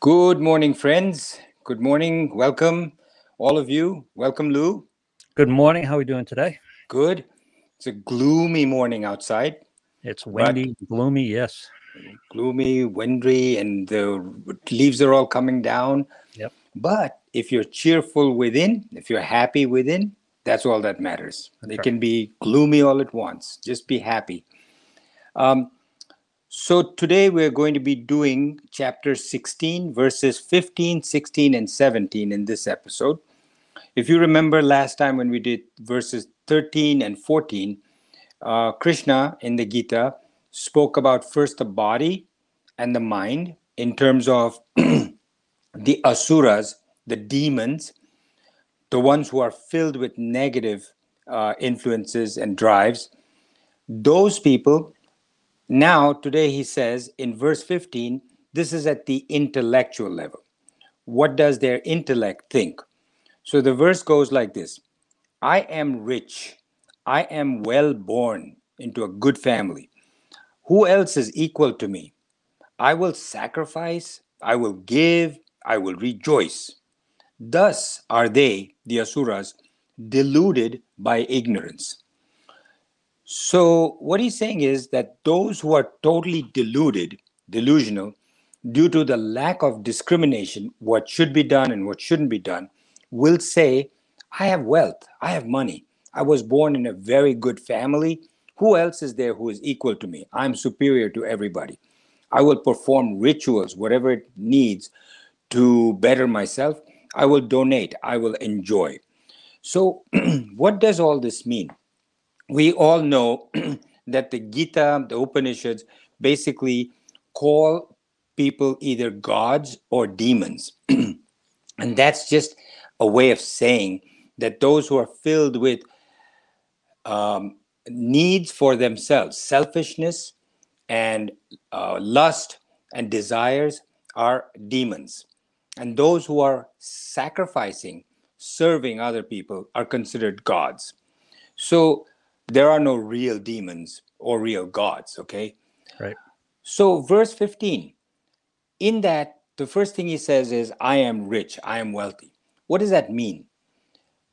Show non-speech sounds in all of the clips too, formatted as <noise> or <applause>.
Good morning, friends. Good morning. Welcome, all of you. Welcome, Lou. Good morning. How are we doing today? Good. It's a gloomy morning outside. It's windy, gloomy. Yes. Gloomy, wintry, and the leaves are all coming down. Yep. But if you're cheerful within, if you're happy within, that's all that matters. That's It right. can be gloomy all at once. Just be happy. Um, so today we're going to be doing chapter 16, verses 15, 16, and 17 in this episode. If you remember last time when we did verses 13 and 14, uh, Krishna in the Gita spoke about first the body and the mind in terms of <clears throat> the asuras, the demons, the ones who are filled with negative uh, influences and drives. Those people, now today he says in verse 15, this is at the intellectual level. What does their intellect think? So the verse goes like this I am rich. I am well born into a good family. Who else is equal to me? I will sacrifice, I will give, I will rejoice. Thus are they, the Asuras, deluded by ignorance. So, what he's saying is that those who are totally deluded, delusional, due to the lack of discrimination, what should be done and what shouldn't be done, will say, I have wealth, I have money, I was born in a very good family. Who else is there who is equal to me? I'm superior to everybody. I will perform rituals, whatever it needs to better myself. I will donate, I will enjoy. So, <clears throat> what does all this mean? We all know <clears throat> that the Gita, the Upanishads, basically call people either gods or demons. <clears throat> and that's just a way of saying that those who are filled with um, needs for themselves, selfishness and uh, lust and desires are demons. And those who are sacrificing, serving other people are considered gods. So there are no real demons or real gods, okay? Right. So, verse 15, in that, the first thing he says is, I am rich, I am wealthy. What does that mean?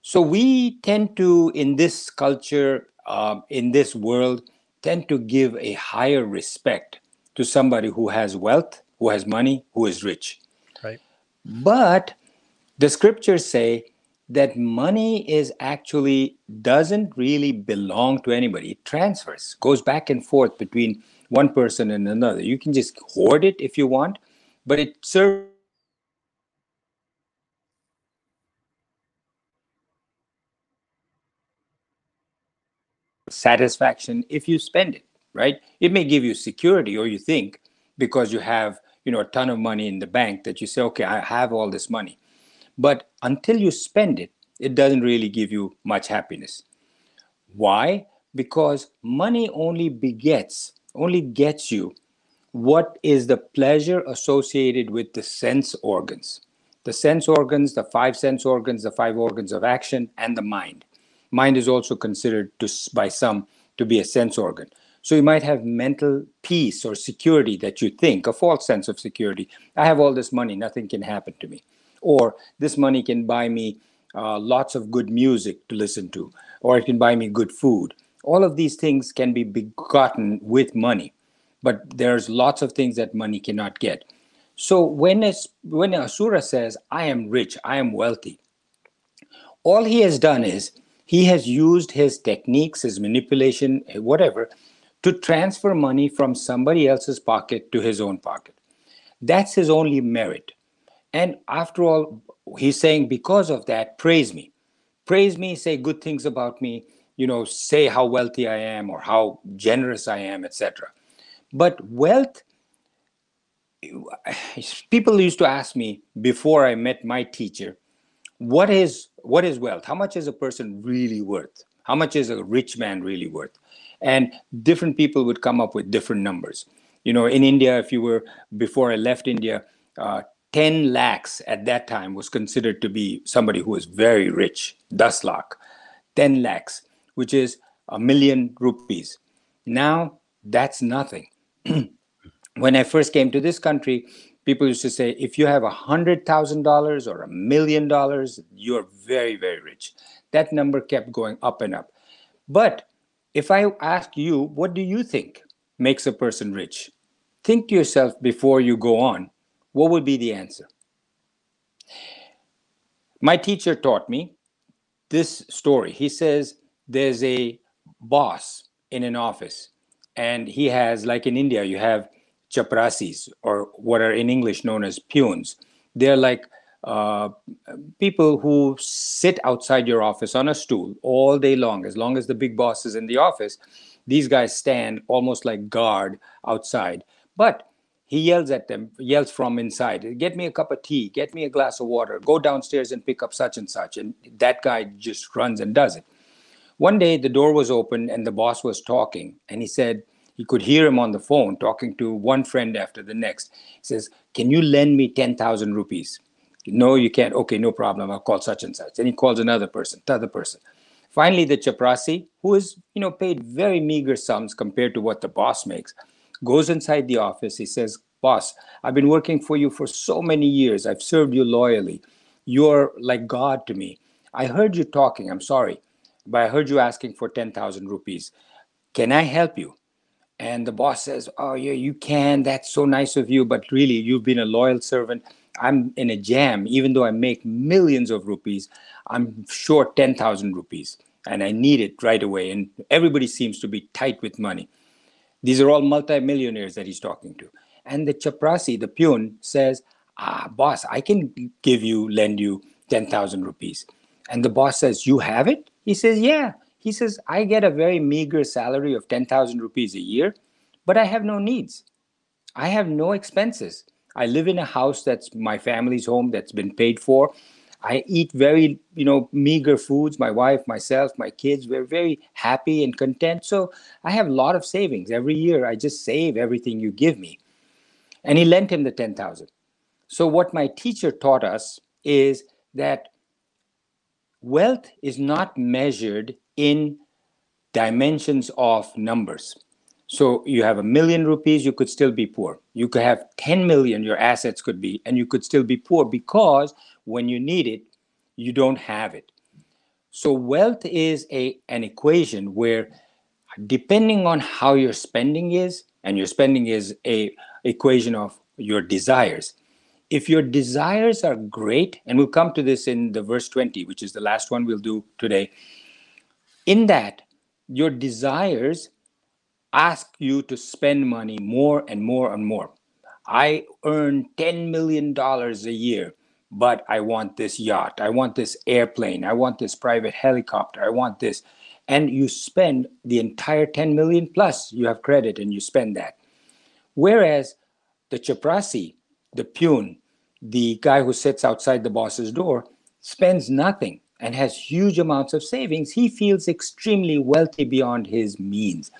So, we tend to, in this culture, um, in this world, tend to give a higher respect to somebody who has wealth, who has money, who is rich. Right. But the scriptures say that money is actually doesn't really belong to anybody. It transfers, goes back and forth between one person and another. You can just hoard it if you want, but it serves satisfaction if you spend it, right? It may give you security or you think because you have, you know, a ton of money in the bank that you say, okay, I have all this money. But until you spend it, it doesn't really give you much happiness. Why? Because money only begets, only gets you what is the pleasure associated with the sense organs. The sense organs, the five sense organs, the five organs of action, and the mind. Mind is also considered to, by some to be a sense organ. So you might have mental peace or security that you think, a false sense of security. I have all this money, nothing can happen to me. Or this money can buy me uh, lots of good music to listen to, or it can buy me good food. All of these things can be begotten with money, but there's lots of things that money cannot get. So when a, when Asura says, I am rich, I am wealthy, all he has done is he has used his techniques, his manipulation, whatever, to transfer money from somebody else's pocket to his own pocket. That's his only merit. And after all, he's saying, because of that, praise me. Praise me, say good things about me, you know, say how wealthy I am or how generous I am, etc. But wealth, <sighs> people used to ask me before I met my teacher, what is what is wealth? How much is a person really worth? How much is a rich man really worth? And different people would come up with different numbers. You know, in India, if you were before I left India, uh, 10 lakhs at that time was considered to be somebody who was very rich, 10 lakh, 10 lakhs, which is a million rupees. Now that's nothing. <clears throat> when I first came to this country, People used to say, if you have a hundred thousand dollars or a million dollars, you're very, very rich. That number kept going up and up. But if I ask you, what do you think makes a person rich? Think to yourself before you go on, what would be the answer? My teacher taught me this story. He says there's a boss in an office, and he has, like in India, you have chaprasis, or what are in English known as peons. They're like uh, people who sit outside your office on a stool all day long, as long as the big boss is in the office. These guys stand almost like guard outside. But he yells at them, yells from inside, Get me a cup of tea, get me a glass of water, go downstairs and pick up such and such. And that guy just runs and does it. One day the door was open and the boss was talking, and he said he could hear him on the phone talking to one friend after the next. He says, Can you lend me 10,000 rupees? No, you can't. Okay, no problem. I'll call such and such. And he calls another person, the other person. Finally, the chaprasi, who is, you know, paid very meager sums compared to what the boss makes, goes inside the office. He says, Boss, I've been working for you for so many years. I've served you loyally. You're like God to me. I heard you talking. I'm sorry, but I heard you asking for 10,000 rupees. Can I help you? And the boss says, Oh, yeah, you can. That's so nice of you. But really, you've been a loyal servant. I'm in a jam. Even though I make millions of rupees, I'm short 10,000 rupees and I need it right away. And everybody seems to be tight with money. These are all multimillionaires that he's talking to. And the chaprasi, the peon, says, Ah, boss, I can give you, lend you 10,000 rupees. And the boss says, You have it? He says, Yeah. He says, I get a very meager salary of 10,000 rupees a year, but I have no needs. I have no expenses. I live in a house that's my family's home that's been paid for. I eat very, you know, meager foods. My wife, myself, my kids, we're very happy and content. So I have a lot of savings. Every year I just save everything you give me. And he lent him the 10,000. So what my teacher taught us is that wealth is not measured in dimensions of numbers. So you have a million rupees, you could still be poor. You could have 10 million, your assets could be, and you could still be poor because when you need it, you don't have it. So wealth is a an equation where depending on how your spending is, and your spending is a equation of your desires. If your desires are great, and we'll come to this in the verse 20, which is the last one we'll do today. In that, your desires ask you to spend money more and more and more. I earn $10 million a year, but I want this yacht. I want this airplane. I want this private helicopter. I want this. And you spend the entire 10 million plus you have credit and you spend that. Whereas the chaprasi, the peon, the guy who sits outside the boss's door, spends nothing and has huge amounts of savings. He feels extremely wealthy beyond his means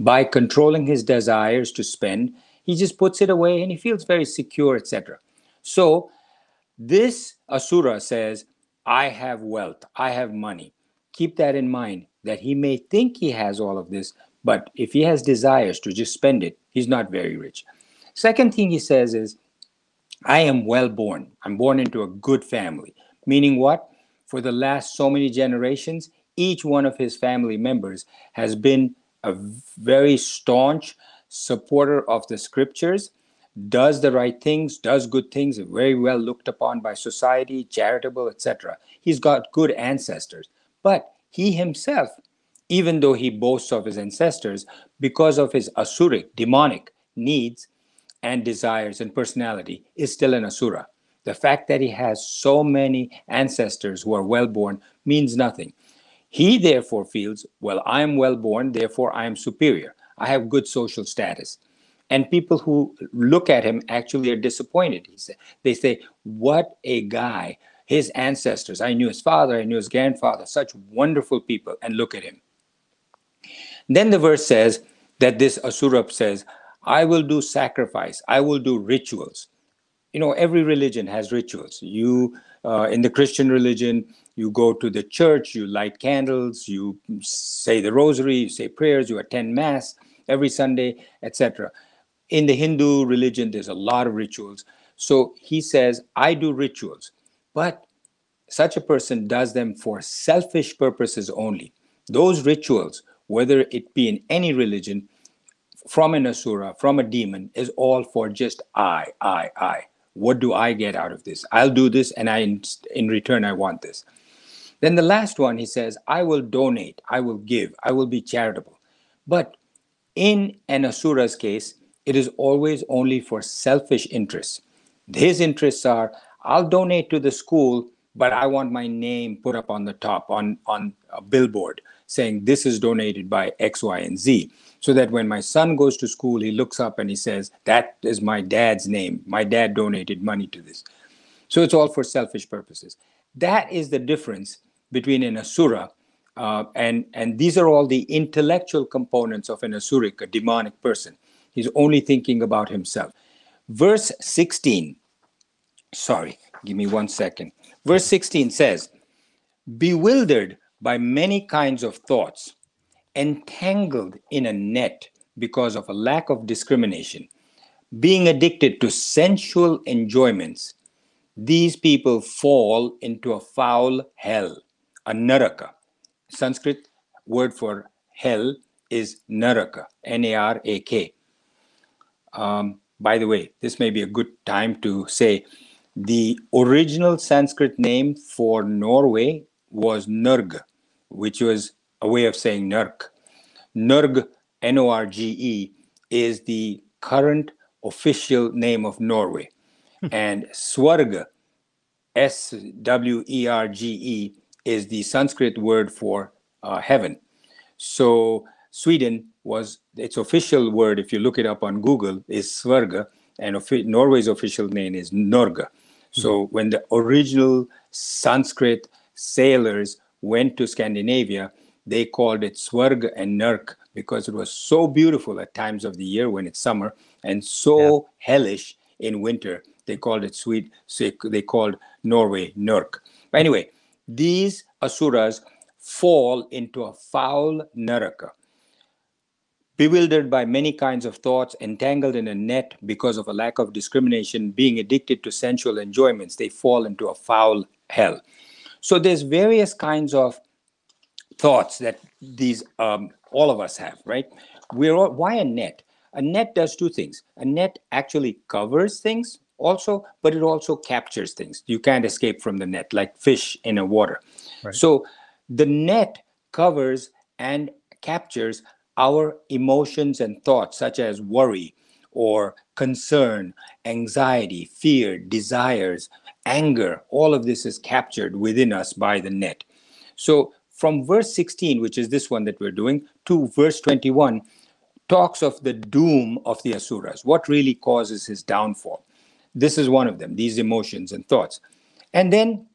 by controlling his desires to spend he just puts it away and he feels very secure etc so this asura says i have wealth. I have money. Keep that in mind that he may think he has all of this but if he has desires to just spend it he's not very rich. Second thing he says is i am well born. I'm born into a good family. Meaning what? For the last so many generations each one of his family members has been a very staunch supporter of the scriptures, does the right things, does good things, very well looked upon by society, charitable, etc. He's got good ancestors. But he himself, even though he boasts of his ancestors, because of his asuric, demonic needs and desires and personality, is still an asura. The fact that he has so many ancestors who are well born means nothing. He therefore feels, well, I am well born, therefore I am superior. I have good social status. And people who look at him actually are disappointed. They say, What a guy. His ancestors, I knew his father, I knew his grandfather, such wonderful people, and look at him. Then the verse says that this Asurap says, I will do sacrifice, I will do rituals. You know, every religion has rituals. You, uh, in the Christian religion, you go to the church, you light candles, you say the rosary, you say prayers, you attend mass every Sunday, etc. In the Hindu religion, there's a lot of rituals. So he says, I do rituals, but such a person does them for selfish purposes only. Those rituals, whether it be in any religion, from an asura, from a demon, is all for just I, I, I. What do I get out of this? I'll do this, and I in, in return I want this. Then the last one, he says, I will donate, I will give, I will be charitable. But in an asura's case, it is always only for selfish interests. His interests are, I'll donate to the school, but I want my name put up on the top on, on a billboard saying this is donated by X, Y, and Z. So that when my son goes to school, he looks up and he says, That is my dad's name. My dad donated money to this. So it's all for selfish purposes. That is the difference between an asura uh, and and these are all the intellectual components of an asuric, a demonic person. He's only thinking about himself. Verse 16. Sorry, give me one second. Verse 16 says, "Bewildered by many kinds of thoughts, entangled in a net because of a lack of discrimination, being addicted to sensual enjoyments." These people fall into a foul hell, a naraka Sanskrit word for hell is Naraka, N A R A K. Um, by the way, this may be a good time to say the original Sanskrit name for Norway was Nurg, which was a way of saying Nurk. Nurg, N O R G E, is the current official name of Norway. and Swarga, S W E R G E, is the Sanskrit word for uh, heaven. So Sweden was its official word, if you look it up on Google, is Svarga, and Norway's official name is Norga. So mm-hmm. when the original Sanskrit sailors went to Scandinavia, they called it Swarg and Nurk because it was so beautiful at times of the year when it's summer and so yeah. hellish in winter. They called it sweet. So they called Norway Nurk. But anyway, these asuras fall into a foul naraka. Bewildered by many kinds of thoughts, entangled in a net because of a lack of discrimination, being addicted to sensual enjoyments, they fall into a foul hell. So there's various kinds of thoughts that these um, all of us have, right? We're all, why a net? A net does two things. A net actually covers things also, but it also captures things. You can't escape from the net, like fish in a water. Right. So the net covers and captures our emotions and thoughts, such as worry or concern, anxiety, fear, desires, anger. All of this is captured within us by the net. So, from verse 16, which is this one that we're doing, to verse 21, talks of the doom of the Asuras, what really causes his downfall. This is one of them, these emotions and thoughts. And then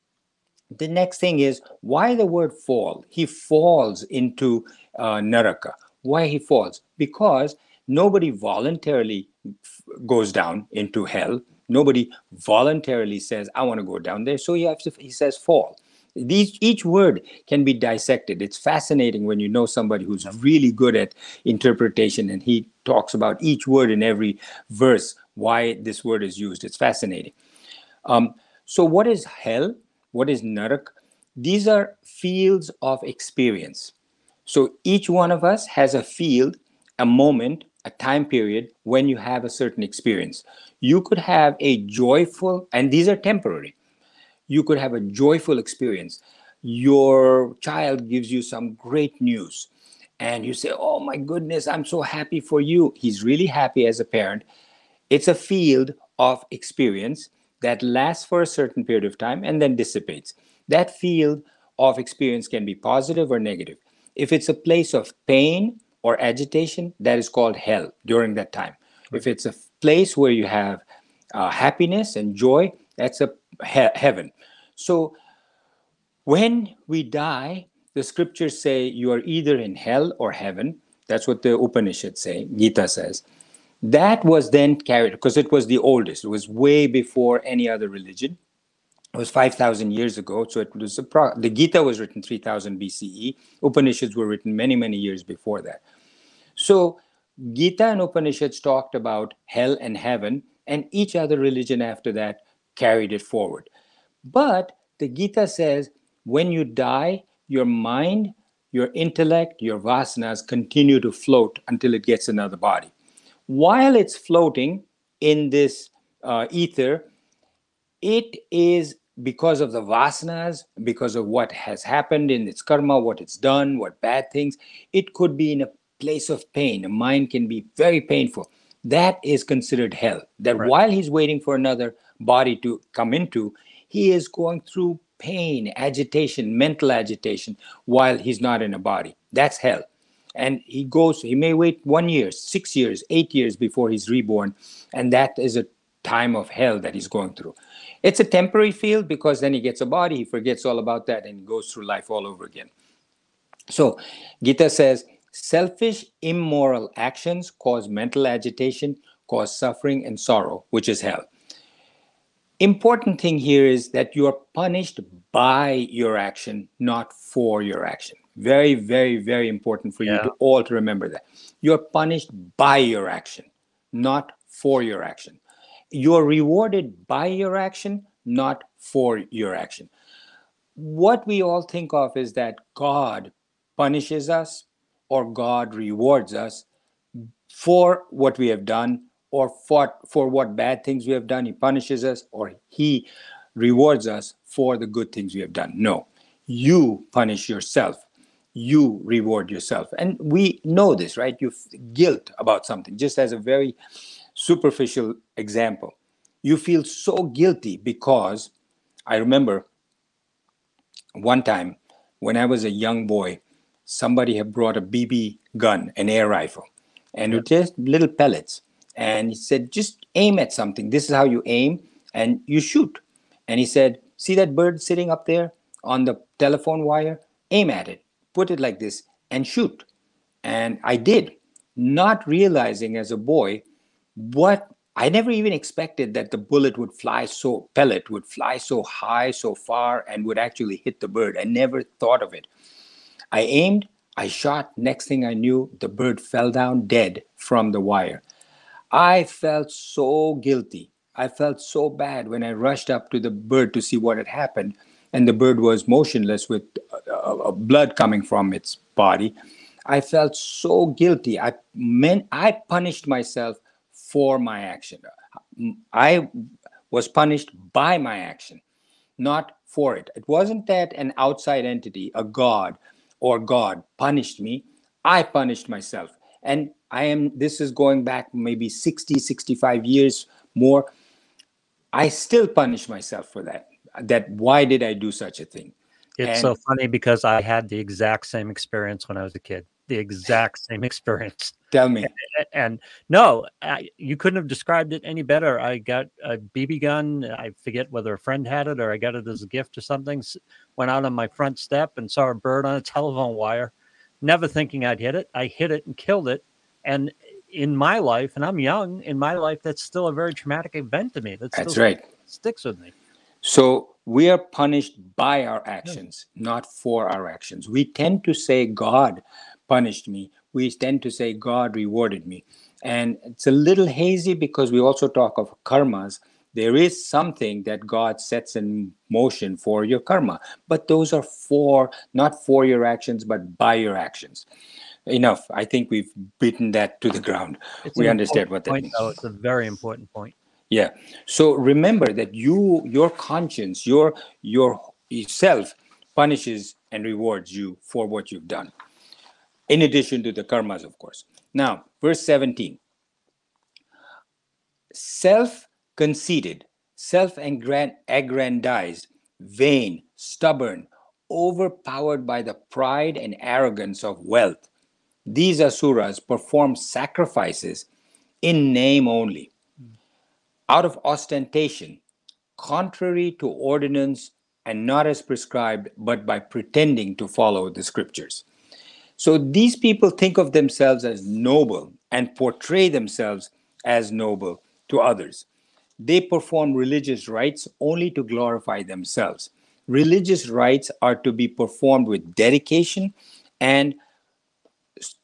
the next thing is why the word fall? He falls into uh, Naraka. Why he falls? Because nobody voluntarily goes down into hell. Nobody voluntarily says, I want to go down there. So he, to, he says, fall. These, each word can be dissected. It's fascinating when you know somebody who's really good at interpretation and he talks about each word in every verse, why this word is used. It's fascinating. Um, so, what is hell? what is narak these are fields of experience so each one of us has a field a moment a time period when you have a certain experience. You could have a joyful and these are temporary. You could have a joyful experience. Your child gives you some great news and you say oh my goodness i'm so happy for you. He's really happy as a parent. It's a field of experience that lasts for a certain period of time and then dissipates. That field of experience can be positive or negative. If it's a place of pain or agitation, that is called hell during that time. Right. If it's a place where you have uh, happiness and joy, that's a he- heaven. So when we die, the scriptures say you are either in hell or heaven. That's what the Upanishads say, Gita says. That was then carried because it was the oldest. It was way before any other religion. It was 5,000 years ago. So it was pro- the Gita was written 3000 BCE. Upanishads were written many, many years before that. So Gita and Upanishads talked about hell and heaven and each other religion after that carried it forward. But the Gita says when you die, your mind, your intellect, your vasanas continue to float until it gets another body. While it's floating in this uh, ether, it is because of the vasanas, because of what has happened in its karma, what it's done, what bad things, it could be in a place of pain. A mind can be very painful. That is considered hell. That Right. while he's waiting for another body to come into, he is going through pain, agitation, mental agitation while he's not in a body. That's hell. And he goes, he may wait one year, six years, eight years before he's reborn. And that is a time of hell that he's going through. It's a temporary field because then he gets a body, he forgets all about that and goes through life all over again. So Gita says selfish, immoral actions cause mental agitation, cause suffering and sorrow, which is hell. Important thing here is that you are punished by your action, not for your action. Very, very, very important for you to all to remember that. You're punished by your action, not for your action. You're rewarded by your action, not for your action what we all think of is that God punishes us or God rewards us for what we have done or for, for what bad things we have done. He punishes us or He rewards us for the good things we have done. No, you punish yourself. You reward yourself. And we know this, right? You guilt about something, just as a very superficial example. You feel so guilty because I remember one time when I was a young boy, somebody had brought a BB gun, an air rifle, and it just little pellets. And he said, just aim at something. This is how you aim, and you shoot. And he said, see that bird sitting up there on the telephone wire? Aim at it, put it like this, and shoot. And I did, not realizing as a boy what I never even expected that the bullet would fly so pellet would fly so high, so far, and would actually hit the bird. I never thought of it. I aimed, I shot. Next thing I knew, the bird fell down dead from the wire. I felt so guilty. I felt so bad when I rushed up to the bird to see what had happened, and the bird was motionless with uh, uh, blood coming from its body. I felt so guilty. I meant I punished myself for my action. I was punished by my action, not for it. It wasn't that an outside entity, a God or God, punished me. I punished myself. And I am, this is going back maybe 60, 65 years more. I still punish myself for that. That why did I do such a thing? It's And- so funny because I had the exact same experience when I was a kid. The exact same <laughs> experience. Tell me. A- And no, I, you couldn't have described it any better. I got a BB gun. I forget whether a friend had it or I got it as a gift or something. Went out on my front step and saw a bird on a telephone wire, never thinking I'd hit it. I hit it and killed it. And in my life, and I'm young, in my life, that's still a very traumatic event to me. That That's right. sticks with me. So we are punished by our actions, not for our actions. We tend to say God punished me. We tend to say God rewarded me. And it's a little hazy because we also talk of karmas. There is something that God sets in motion for your karma, but those are for, not for your actions, but by your actions. Enough. I think we've beaten that to the ground. It's we understand what that point, means. though. It's a very important point. Yeah. So remember that you, your conscience, your your self punishes and rewards you for what you've done. In addition to the karmas, of course. Now, verse 17. Self-conceited, self-aggrandized, vain, stubborn, overpowered by the pride and arrogance of wealth. These asuras perform sacrifices in name only out of ostentation, contrary to ordinance, and not as prescribed, but by pretending to follow the scriptures. So these people think of themselves as noble and portray themselves as noble to others. They perform religious rites only to glorify themselves. Religious rites are to be performed with dedication and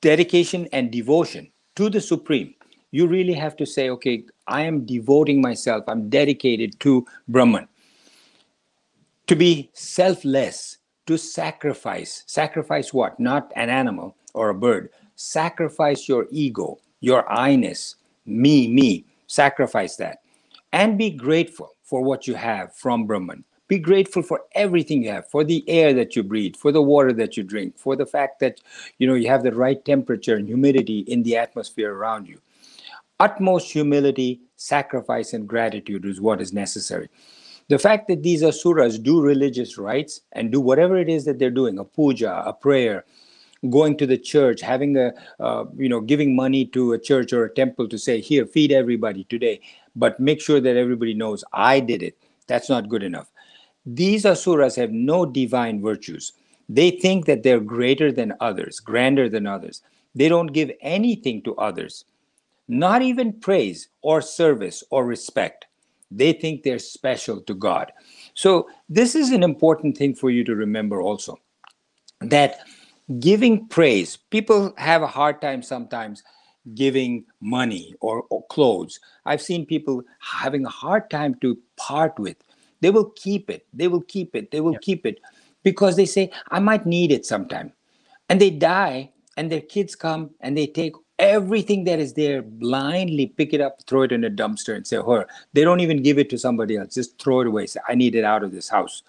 dedication and devotion to the supreme you really have to say, okay, I am devoting myself, I'm dedicated to Brahman. To be selfless, to sacrifice. Sacrifice what? Not an animal or a bird. Sacrifice your ego, your I-ness, me, me. Sacrifice that. And be grateful for what you have from Brahman. Be grateful for everything you have, for the air that you breathe, for the water that you drink, for the fact that you know you have the right temperature and humidity in the atmosphere around you. Utmost humility, sacrifice, and gratitude is what is necessary. The fact that these asuras do religious rites and do whatever it is that they're doing, a puja, a prayer, going to the church, having a, uh, you know, giving money to a church or a temple to say, here, feed everybody today, but make sure that everybody knows I did it. That's not good enough. These asuras have no divine virtues. They think that they're greater than others, grander than others. They don't give anything to others, not even praise or service or respect. They think they're special to God. So, this is an important thing for you to remember also that giving praise, people have a hard time sometimes giving money or, or clothes. I've seen people having a hard time to part with they will keep it. They will keep it. They will yeah. keep it because they say, I might need it sometime. And they die, and their kids come and they take everything that is there, blindly pick it up, throw it in a dumpster, and say, "Her." They don't even give it to somebody else. Just throw it away. Say, "I need it out of this house."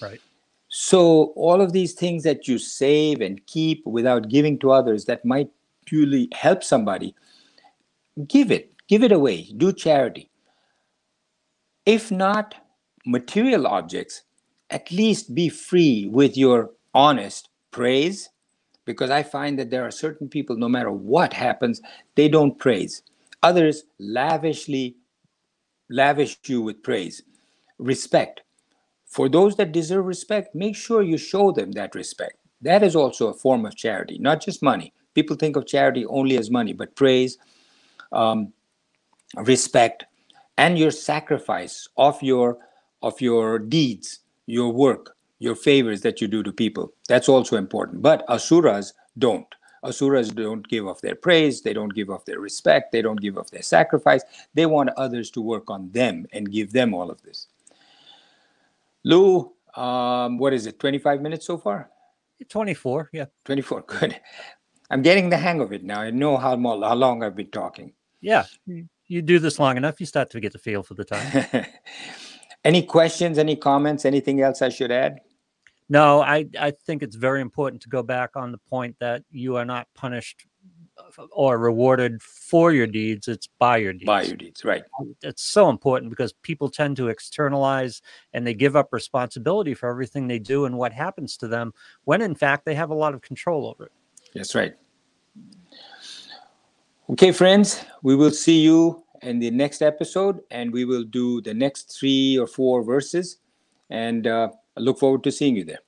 Right. So all of these things that you save and keep without giving to others that might truly help somebody, give it. Give it away. Do charity. If not, material objects, at least be free with your honest praise. Because I find that there are certain people, no matter what happens, they don't praise. Others lavishly lavish you with praise. Respect. For those that deserve respect, make sure you show them that respect. That is also a form of charity, not just money. People think of charity only as money, but praise, um, respect, and your sacrifice of your of your deeds, your work, your favors that you do to people. That's also important. But asuras don't. Asuras don't give off their praise, they don't give off their respect, they don't give off their sacrifice. They want others to work on them and give them all of this. Lou, um, what is it, 25 minutes so far? 24, yeah. 24, <laughs> good. I'm getting the hang of it now. I know how, how long I've been talking. Yeah, you do this long enough, you start to get the feel for the time. <laughs> Any questions, any comments, anything else I should add? No, I, I think it's very important to go back on the point that you are not punished uh, or rewarded for your deeds, it's by your deeds. By your deeds, right. It's so important because people tend to externalize and they give up responsibility for everything they do and what happens to them when in fact they have a lot of control over it. That's right. Okay, friends, we will see you in the next episode, and we will do the next three or four verses. And uh, I look forward to seeing you there.